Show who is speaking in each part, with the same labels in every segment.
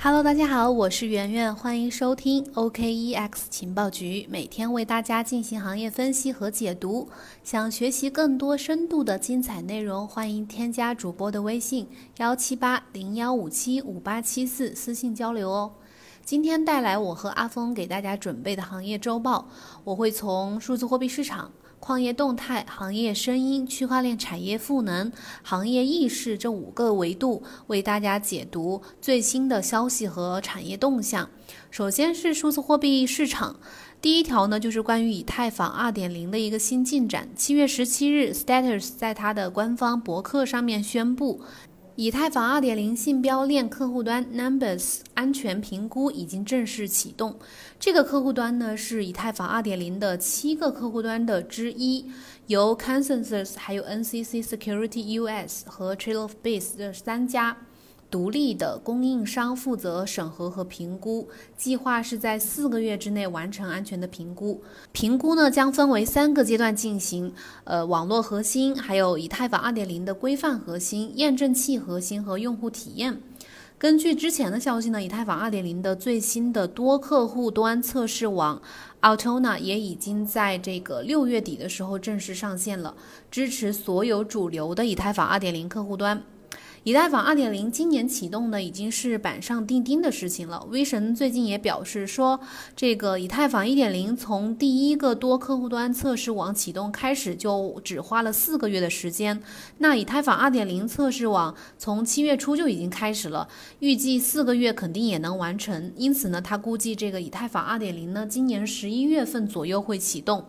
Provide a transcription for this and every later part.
Speaker 1: Hello，大家好，我是圆圆，欢迎收听 OKEX 情报局，每天为大家进行行业分析和解读。想学习更多深度的精彩内容，欢迎添加主播的微信幺七八零幺五七五八七四私信交流哦。今天带来我和阿峰给大家准备的行业周报，我会从数字货币市场。矿业动态、行业声音、区块链产业赋能、行业意识这五个维度，为大家解读最新的消息和产业动向。首先是数字货币市场，第一条呢就是关于以太坊二点零的一个新进展。七月十七日，Status 在它的官方博客上面宣布。以太坊2.0信标链客户端 Numbers 安全评估已经正式启动。这个客户端呢是以太坊2.0的七个客户端的之一，由 Consensus、还有 NCC Security US 和 Trail of Base 这三家。独立的供应商负责审核和评估，计划是在四个月之内完成安全的评估。评估呢将分为三个阶段进行，呃，网络核心，还有以太坊2.0的规范核心、验证器核心和用户体验。根据之前的消息呢，以太坊2.0的最新的多客户端测试网 Altona 也已经在这个六月底的时候正式上线了，支持所有主流的以太坊2.0客户端。以太坊2.0今年启动呢，已经是板上钉钉的事情了。威神最近也表示说，这个以太坊1.0从第一个多客户端测试网启动开始，就只花了四个月的时间。那以太坊2.0测试网从七月初就已经开始了，预计四个月肯定也能完成。因此呢，他估计这个以太坊2.0呢，今年十一月份左右会启动。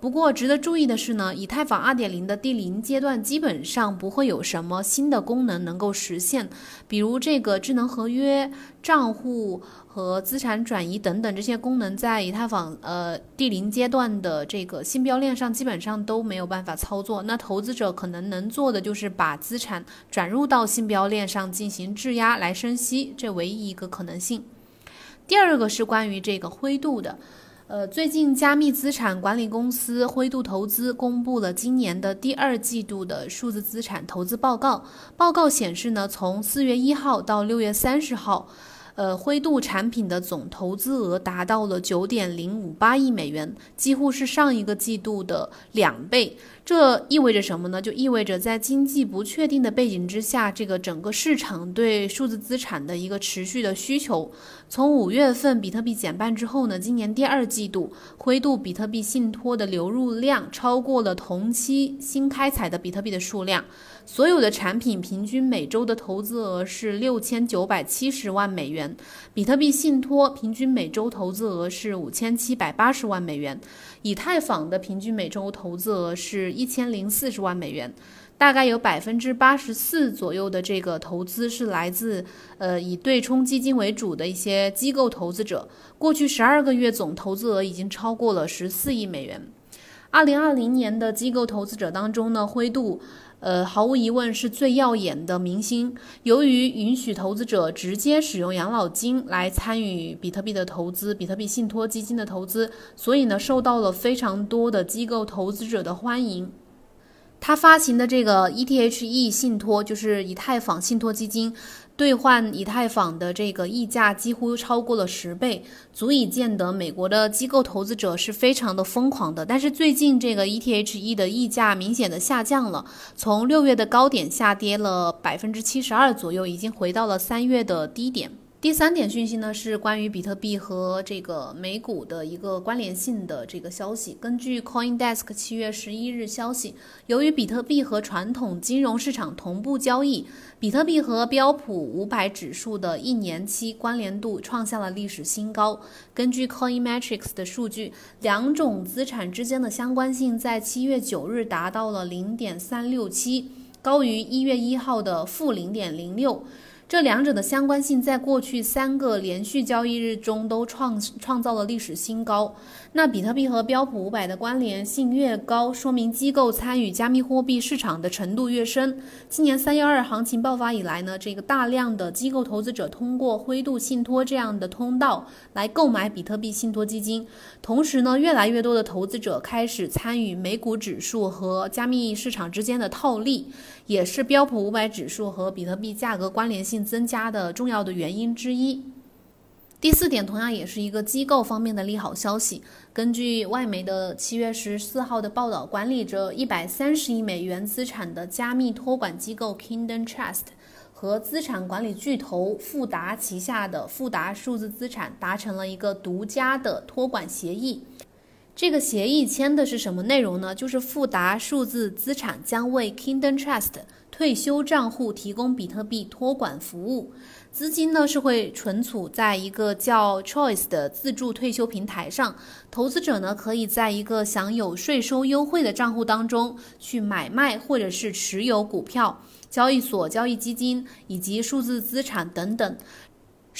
Speaker 1: 不过，值得注意的是呢，以太坊2.0的第零阶段基本上不会有什么新的功能能够实现，比如这个智能合约、账户和资产转移等等这些功能，在以太坊呃第零阶段的这个新标链上基本上都没有办法操作。那投资者可能能做的就是把资产转入到新标链上进行质押来生息，这唯一一个可能性。第二个是关于这个灰度的。呃，最近加密资产管理公司灰度投资公布了今年的第二季度的数字资产投资报告。报告显示呢，从四月一号到六月三十号，呃，灰度产品的总投资额达到了九点零五八亿美元，几乎是上一个季度的两倍。这意味着什么呢？就意味着在经济不确定的背景之下，这个整个市场对数字资产的一个持续的需求。从五月份比特币减半之后呢，今年第二季度灰度比特币信托的流入量超过了同期新开采的比特币的数量。所有的产品平均每周的投资额是六千九百七十万美元，比特币信托平均每周投资额是五千七百八十万美元，以太坊的平均每周投资额是一千零四十万美元，大概有百分之八十四左右的这个投资是来自呃以对冲基金为主的一些机构投资者，过去十二个月总投资额已经超过了十四亿美元。二零二零年的机构投资者当中呢，灰度。呃，毫无疑问是最耀眼的明星。由于允许投资者直接使用养老金来参与比特币的投资、比特币信托基金的投资，所以呢，受到了非常多的机构投资者的欢迎。他发行的这个 ETHE 信托，就是以太坊信托基金。兑换以太坊的这个溢价几乎超过了十倍，足以见得美国的机构投资者是非常的疯狂的。但是最近这个 ETHE 的溢价明显的下降了，从六月的高点下跌了百分之七十二左右，已经回到了三月的低点。第三点讯息呢，是关于比特币和这个美股的一个关联性的这个消息。根据 CoinDesk 七月十一日消息，由于比特币和传统金融市场同步交易，比特币和标普五百指数的一年期关联度创下了历史新高。根据 Coinmetrics 的数据，两种资产之间的相关性在七月九日达到了零点三六七，高于一月一号的负零点零六。这两者的相关性在过去三个连续交易日中都创创造了历史新高。那比特币和标普五百的关联性越高，说明机构参与加密货币市场的程度越深。今年三幺二行情爆发以来呢，这个大量的机构投资者通过灰度信托这样的通道来购买比特币信托基金，同时呢，越来越多的投资者开始参与美股指数和加密市场之间的套利，也是标普五百指数和比特币价格关联性。增加的重要的原因之一。第四点，同样也是一个机构方面的利好消息。根据外媒的七月十四号的报道，管理着一百三十亿美元资产的加密托管机构 Kingdom Trust 和资产管理巨头富达旗下的富达数字资产达成了一个独家的托管协议。这个协议签的是什么内容呢？就是富达数字资产将为 Kingdom Trust 退休账户提供比特币托管服务。资金呢是会存储在一个叫 Choice 的自助退休平台上，投资者呢可以在一个享有税收优惠的账户当中去买卖或者是持有股票、交易所交易基金以及数字资产等等。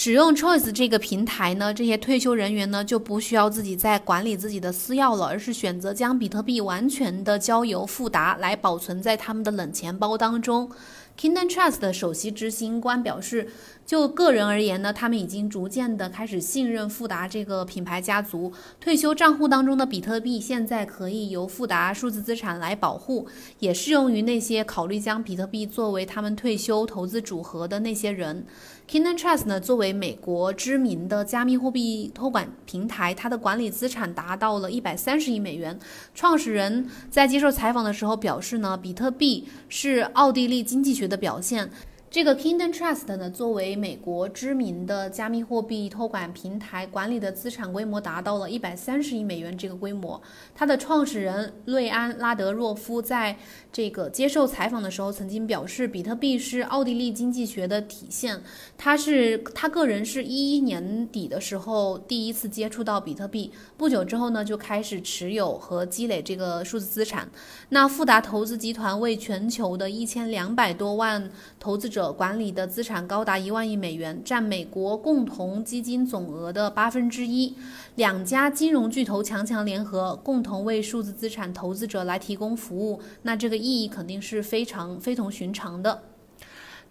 Speaker 1: 使用 Choice 这个平台呢，这些退休人员呢就不需要自己再管理自己的私钥了，而是选择将比特币完全的交由富达来保存在他们的冷钱包当中。Kingdom Trust 的首席执行官表示，就个人而言呢，他们已经逐渐的开始信任富达这个品牌家族。退休账户当中的比特币现在可以由富达数字资产来保护，也适用于那些考虑将比特币作为他们退休投资组合的那些人。Kingdom Trust 呢，作为美国知名的加密货币托管平台，它的管理资产达到了一百三十亿美元。创始人在接受采访的时候表示呢，比特币是奥地利经济学的表现。这个 Kingdom Trust 呢，作为美国知名的加密货币托管平台，管理的资产规模达到了一百三十亿美元这个规模。它的创始人瑞安拉德洛夫在这个接受采访的时候曾经表示，比特币是奥地利经济学的体现。他是他个人是一一年底的时候第一次接触到比特币，不久之后呢就开始持有和积累这个数字资产。那富达投资集团为全球的一千两百多万投资者。者管理的资产高达一万亿美元，占美国共同基金总额的八分之一。两家金融巨头强强联合，共同为数字资产投资者来提供服务，那这个意义肯定是非常非同寻常的。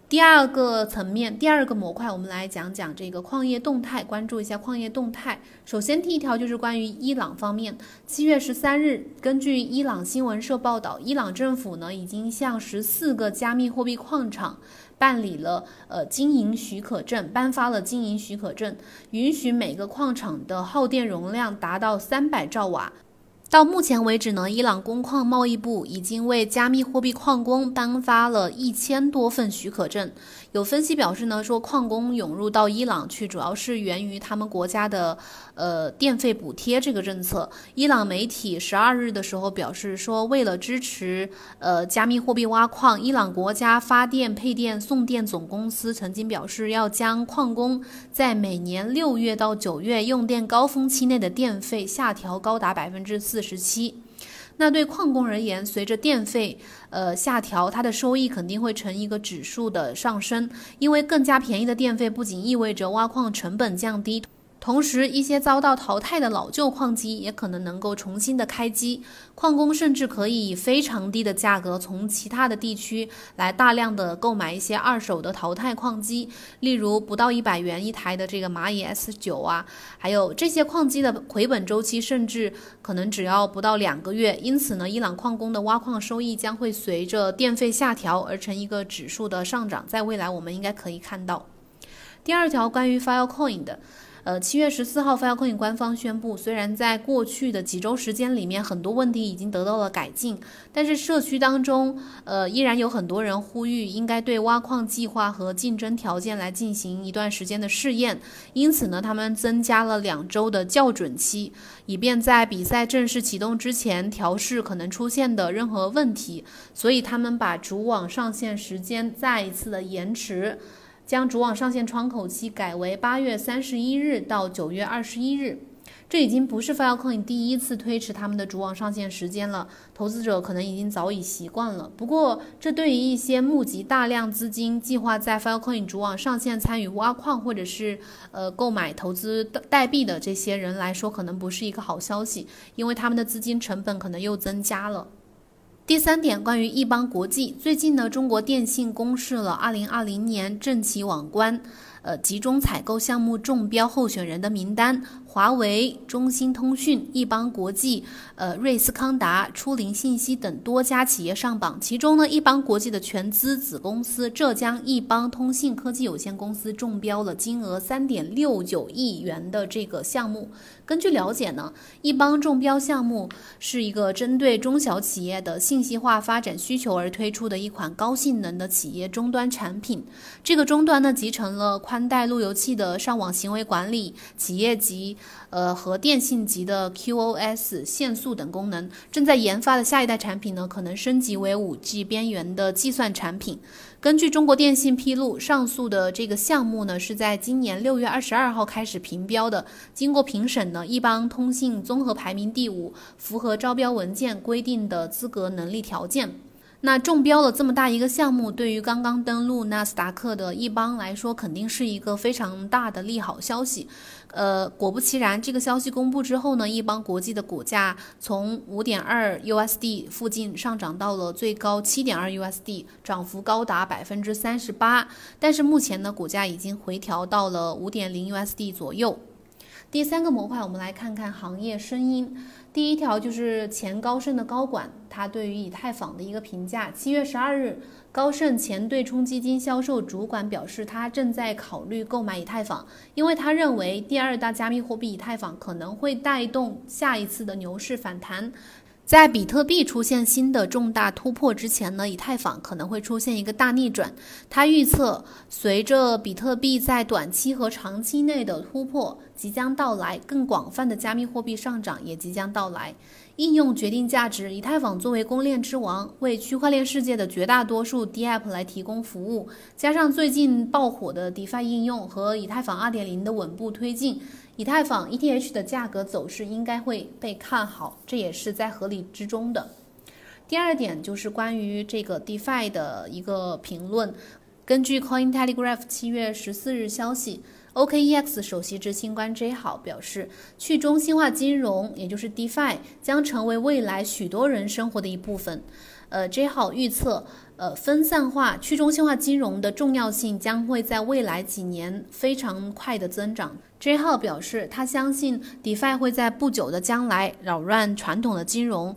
Speaker 1: 第二个层面，第二个模块，我们来讲讲这个矿业动态，关注一下矿业动态。首先，第一条就是关于伊朗方面。七月十三日，根据伊朗新闻社报道，伊朗政府呢已经向十四个加密货币矿场办理了呃经营许可证，颁发了经营许可证，允许每个矿场的耗电容量达到三百兆瓦。到目前为止呢，伊朗工矿贸易部已经为加密货币矿工颁发了一千多份许可证。有分析表示呢，说矿工涌入到伊朗去，主要是源于他们国家的呃电费补贴这个政策。伊朗媒体十二日的时候表示说，为了支持呃加密货币挖矿，伊朗国家发电配电送电总公司曾经表示要将矿工在每年六月到九月用电高峰期内的电费下调高达百分之四。十七，那对矿工而言，随着电费呃下调，它的收益肯定会成一个指数的上升，因为更加便宜的电费不仅意味着挖矿成本降低。同时，一些遭到淘汰的老旧矿机也可能能够重新的开机，矿工甚至可以以非常低的价格从其他的地区来大量的购买一些二手的淘汰矿机，例如不到一百元一台的这个蚂蚁 S 九啊，还有这些矿机的回本周期甚至可能只要不到两个月，因此呢，伊朗矿工的挖矿收益将会随着电费下调而成一个指数的上涨，在未来我们应该可以看到。第二条关于 Filecoin 的。呃，七月十四号，Filecoin 官方宣布，虽然在过去的几周时间里面，很多问题已经得到了改进，但是社区当中，呃，依然有很多人呼吁应该对挖矿计划和竞争条件来进行一段时间的试验。因此呢，他们增加了两周的校准期，以便在比赛正式启动之前调试可能出现的任何问题。所以他们把主网上线时间再一次的延迟。将主网上线窗口期改为八月三十一日到九月二十一日，这已经不是 Filecoin 第一次推迟他们的主网上线时间了。投资者可能已经早已习惯了。不过，这对于一些募集大量资金、计划在 Filecoin 主网上线参与挖矿或者是呃购买投资代币的这些人来说，可能不是一个好消息，因为他们的资金成本可能又增加了。第三点，关于易邦国际，最近呢，中国电信公示了二零二零年政企网关，呃，集中采购项目中标候选人的名单，华为、中兴通讯、易邦国际、呃瑞斯康达、初灵信息等多家企业上榜。其中呢，易邦国际的全资子公司浙江易邦通信科技有限公司中标了金额三点六九亿元的这个项目。根据了解呢，易邦中标项目是一个针对中小企业的信息化发展需求而推出的一款高性能的企业终端产品。这个终端呢，集成了宽带路由器的上网行为管理、企业级。呃，和电信级的 QoS 限速等功能，正在研发的下一代产品呢，可能升级为 5G 边缘的计算产品。根据中国电信披露，上述的这个项目呢，是在今年六月二十二号开始评标的。经过评审呢，易邦通信综合排名第五，符合招标文件规定的资格能力条件。那中标了这么大一个项目，对于刚刚登陆纳斯达克的易邦来说，肯定是一个非常大的利好消息。呃，果不其然，这个消息公布之后呢，易邦国际的股价从五点二 USD 附近上涨到了最高七点二 USD，涨幅高达百分之三十八。但是目前呢，股价已经回调到了五点零 USD 左右。第三个模块，我们来看看行业声音。第一条就是前高盛的高管，他对于以太坊的一个评价。七月十二日，高盛前对冲基金销售主管表示，他正在考虑购买以太坊，因为他认为第二大加密货币以太坊可能会带动下一次的牛市反弹。在比特币出现新的重大突破之前呢，以太坊可能会出现一个大逆转。他预测，随着比特币在短期和长期内的突破即将到来，更广泛的加密货币上涨也即将到来。应用决定价值，以太坊作为公链之王，为区块链世界的绝大多数 DApp 来提供服务。加上最近爆火的 DeFi 应用和以太坊2.0的稳步推进，以太坊 ETH 的价格走势应该会被看好，这也是在合理之中的。第二点就是关于这个 DeFi 的一个评论，根据 Coin Telegraph 七月十四日消息。OKEX 首席执行官 J 好表示，去中心化金融，也就是 DeFi，将成为未来许多人生活的一部分。呃，J 好预测，呃，分散化、去中心化金融的重要性将会在未来几年非常快的增长。J 号表示，他相信 DeFi 会在不久的将来扰乱传统的金融。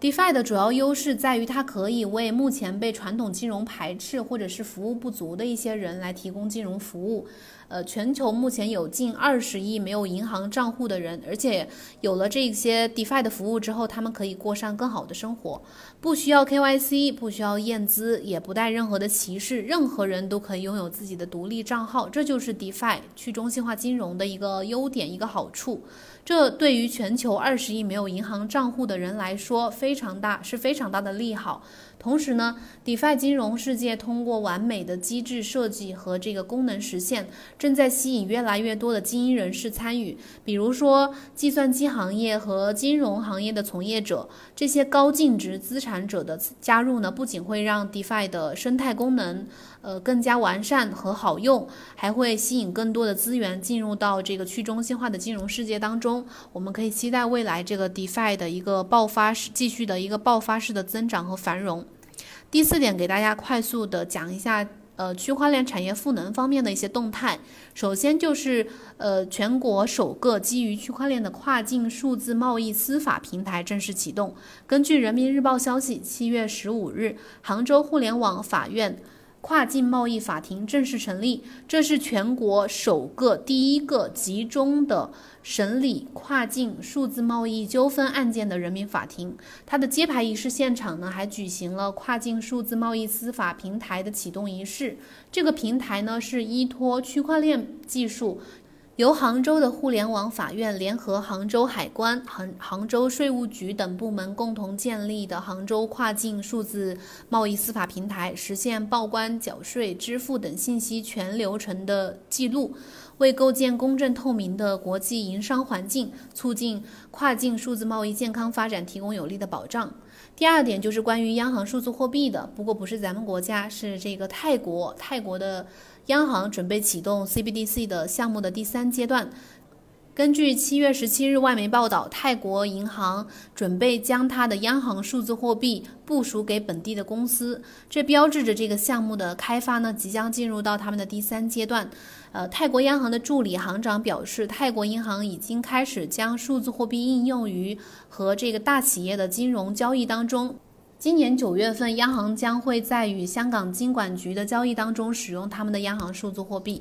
Speaker 1: DeFi 的主要优势在于，它可以为目前被传统金融排斥或者是服务不足的一些人来提供金融服务。呃，全球目前有近二十亿没有银行账户的人，而且有了这些 DeFi 的服务之后，他们可以过上更好的生活，不需要 KYC，不需要验资，也不带任何的歧视，任何人都可以拥有自己的独立账号，这就是 DeFi 去中心化金融的一个优点，一个好处。这对于全球二十亿没有银行账户的人来说非常大，是非常大的利好。同时呢，DeFi 金融世界通过完美的机制设计和这个功能实现，正在吸引越来越多的精英人士参与。比如说，计算机行业和金融行业的从业者，这些高净值资产者的加入呢，不仅会让 DeFi 的生态功能，呃，更加完善和好用，还会吸引更多的资源进入到这个去中心化的金融世界当中。我们可以期待未来这个 DeFi 的一个爆发式，继续的一个爆发式的增长和繁荣。第四点，给大家快速的讲一下，呃，区块链产业赋能方面的一些动态。首先就是，呃，全国首个基于区块链的跨境数字贸易司法平台正式启动。根据人民日报消息，七月十五日，杭州互联网法院。跨境贸易法庭正式成立，这是全国首个、第一个集中的审理跨境数字贸易纠纷案件的人民法庭。它的揭牌仪式现场呢，还举行了跨境数字贸易司法平台的启动仪式。这个平台呢，是依托区块链技术。由杭州的互联网法院联合杭州海关、杭杭州税务局等部门共同建立的杭州跨境数字贸易司法平台，实现报关、缴税、支付等信息全流程的记录，为构建公正透明的国际营商环境、促进跨境数字贸易健康发展提供有力的保障。第二点就是关于央行数字货币的，不过不是咱们国家，是这个泰国，泰国的。央行准备启动 CBDC 的项目的第三阶段，根据七月十七日外媒报道，泰国银行准备将它的央行数字货币部署给本地的公司，这标志着这个项目的开发呢即将进入到他们的第三阶段。呃，泰国央行的助理行长表示，泰国银行已经开始将数字货币应用于和这个大企业的金融交易当中。今年九月份，央行将会在与香港金管局的交易当中使用他们的央行数字货币。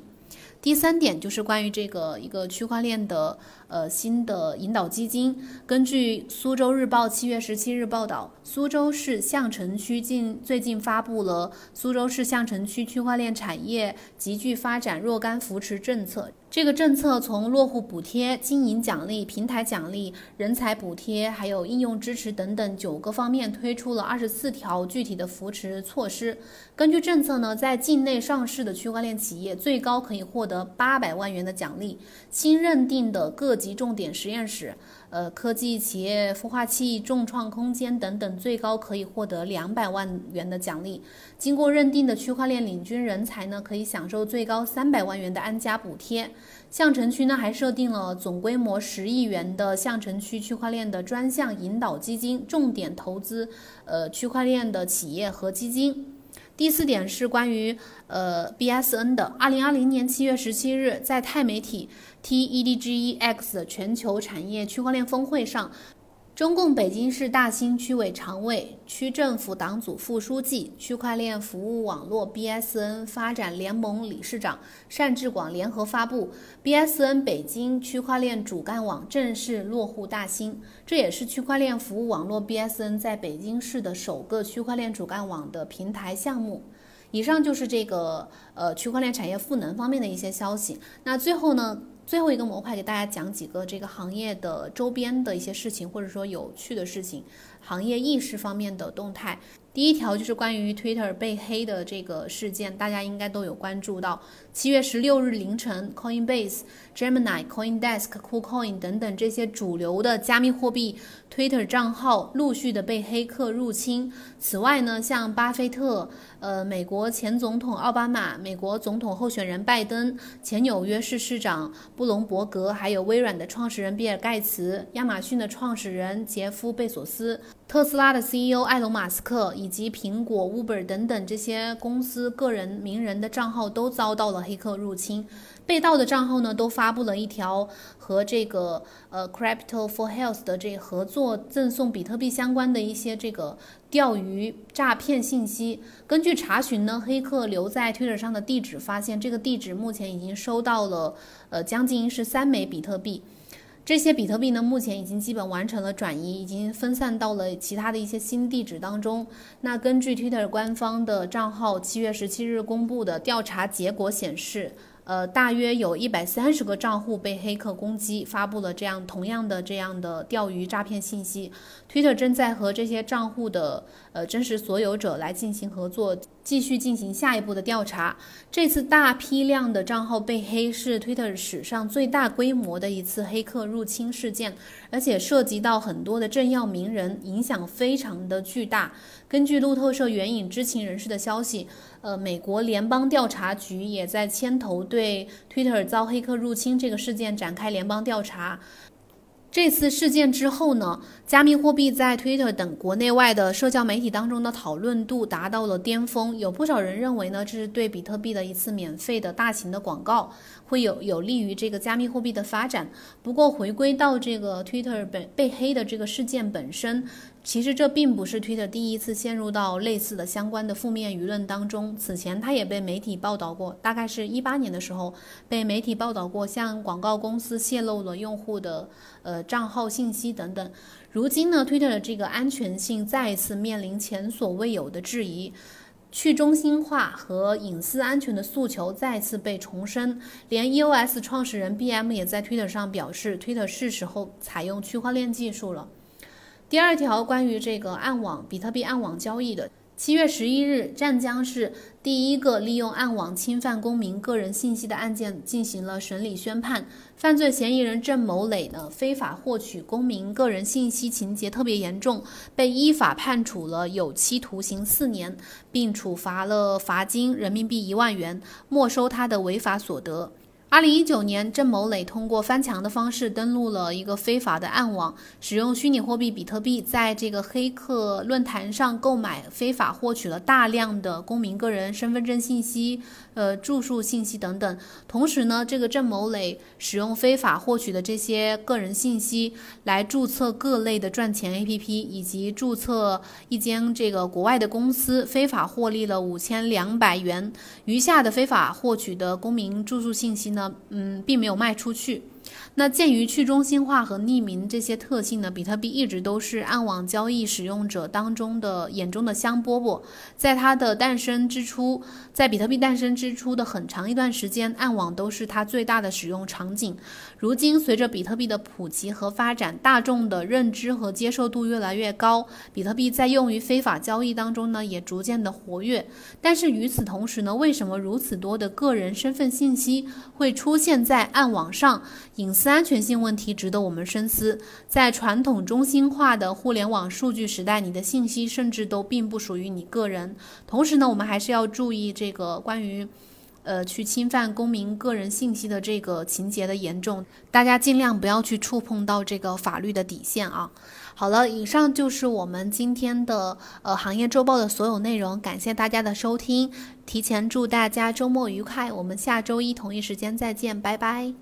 Speaker 1: 第三点就是关于这个一个区块链的呃新的引导基金。根据苏州日报七月十七日报道，苏州市相城区近最近发布了苏州市相城区区块链产业集聚发展若干扶持政策。这个政策从落户补贴、经营奖励、平台奖励、人才补贴，还有应用支持等等九个方面推出了二十四条具体的扶持措施。根据政策呢，在境内上市的区块链企业最高可以获得八百万元的奖励。新认定的各级重点实验室。呃，科技企业、孵化器、众创空间等等，最高可以获得两百万元的奖励。经过认定的区块链领军人才呢，可以享受最高三百万元的安家补贴。相城区呢，还设定了总规模十亿元的相城区区块链的专项引导基金，重点投资呃区块链的企业和基金。第四点是关于呃 BSN 的。二零二零年七月十七日，在钛媒体 TEDGEX 全球产业区块链峰会上。中共北京市大兴区委常委、区政府党组副书记、区块链服务网络 BSN 发展联盟理事长单志广联合发布，BSN 北京区块链主干网正式落户大兴，这也是区块链服务网络 BSN 在北京市的首个区块链主干网的平台项目。以上就是这个呃区块链产业赋能方面的一些消息。那最后呢？最后一个模块给大家讲几个这个行业的周边的一些事情，或者说有趣的事情，行业意识方面的动态。第一条就是关于 Twitter 被黑的这个事件，大家应该都有关注到。七月十六日凌晨，Coinbase、Gemini、CoinDesk、KuCoin 等等这些主流的加密货币 Twitter 账号陆续的被黑客入侵。此外呢，像巴菲特、呃，美国前总统奥巴马、美国总统候选人拜登、前纽约市市长布隆伯格，还有微软的创始人比尔盖茨、亚马逊的创始人杰夫贝索斯。特斯拉的 CEO 埃隆·马斯克以及苹果、Uber 等等这些公司个人名人的账号都遭到了黑客入侵。被盗的账号呢，都发布了一条和这个呃 Crypto for Health 的这合作赠送比特币相关的一些这个钓鱼诈骗信息。根据查询呢，黑客留在 Twitter 上的地址发现，这个地址目前已经收到了呃将近是三枚比特币。这些比特币呢，目前已经基本完成了转移，已经分散到了其他的一些新地址当中。那根据 Twitter 官方的账号七月十七日公布的调查结果显示。呃，大约有一百三十个账户被黑客攻击，发布了这样同样的这样的钓鱼诈骗信息。Twitter 正在和这些账户的呃真实所有者来进行合作，继续进行下一步的调查。这次大批量的账号被黑是 Twitter 史上最大规模的一次黑客入侵事件，而且涉及到很多的政要名人，影响非常的巨大。根据路透社援引知情人士的消息。呃，美国联邦调查局也在牵头对 Twitter 遭黑客入侵这个事件展开联邦调查。这次事件之后呢，加密货币在 Twitter 等国内外的社交媒体当中的讨论度达到了巅峰。有不少人认为呢，这是对比特币的一次免费的大型的广告，会有有利于这个加密货币的发展。不过，回归到这个 Twitter 本被黑的这个事件本身。其实这并不是 Twitter 第一次陷入到类似的相关的负面舆论当中。此前，它也被媒体报道过，大概是一八年的时候被媒体报道过，向广告公司泄露了用户的呃账号信息等等。如今呢，Twitter 的这个安全性再一次面临前所未有的质疑，去中心化和隐私安全的诉求再次被重申。连 EOS 创始人 BM 也在 Twitter 上表示，Twitter 是时候采用区块链技术了。第二条关于这个暗网比特币暗网交易的，七月十一日，湛江市第一个利用暗网侵犯公民个人信息的案件进行了审理宣判。犯罪嫌疑人郑某磊呢，非法获取公民个人信息情节特别严重，被依法判处了有期徒刑四年，并处罚了罚金人民币一万元，没收他的违法所得。二零一九年，郑某磊通过翻墙的方式登录了一个非法的暗网，使用虚拟货币比特币，在这个黑客论坛上购买，非法获取了大量的公民个人身份证信息、呃住宿信息等等。同时呢，这个郑某磊使用非法获取的这些个人信息来注册各类的赚钱 APP，以及注册一间这个国外的公司，非法获利了五千两百元。余下的非法获取的公民住宿信息呢？嗯，并没有卖出去。那鉴于去中心化和匿名这些特性呢，比特币一直都是暗网交易使用者当中的眼中的香饽饽。在它的诞生之初，在比特币诞生之初的很长一段时间，暗网都是它最大的使用场景。如今，随着比特币的普及和发展，大众的认知和接受度越来越高，比特币在用于非法交易当中呢，也逐渐的活跃。但是与此同时呢，为什么如此多的个人身份信息会出现在暗网上？隐私安全性问题值得我们深思。在传统中心化的互联网数据时代，你的信息甚至都并不属于你个人。同时呢，我们还是要注意这个关于，呃，去侵犯公民个人信息的这个情节的严重。大家尽量不要去触碰到这个法律的底线啊。好了，以上就是我们今天的呃行业周报的所有内容，感谢大家的收听。提前祝大家周末愉快，我们下周一同一时间再见，拜拜。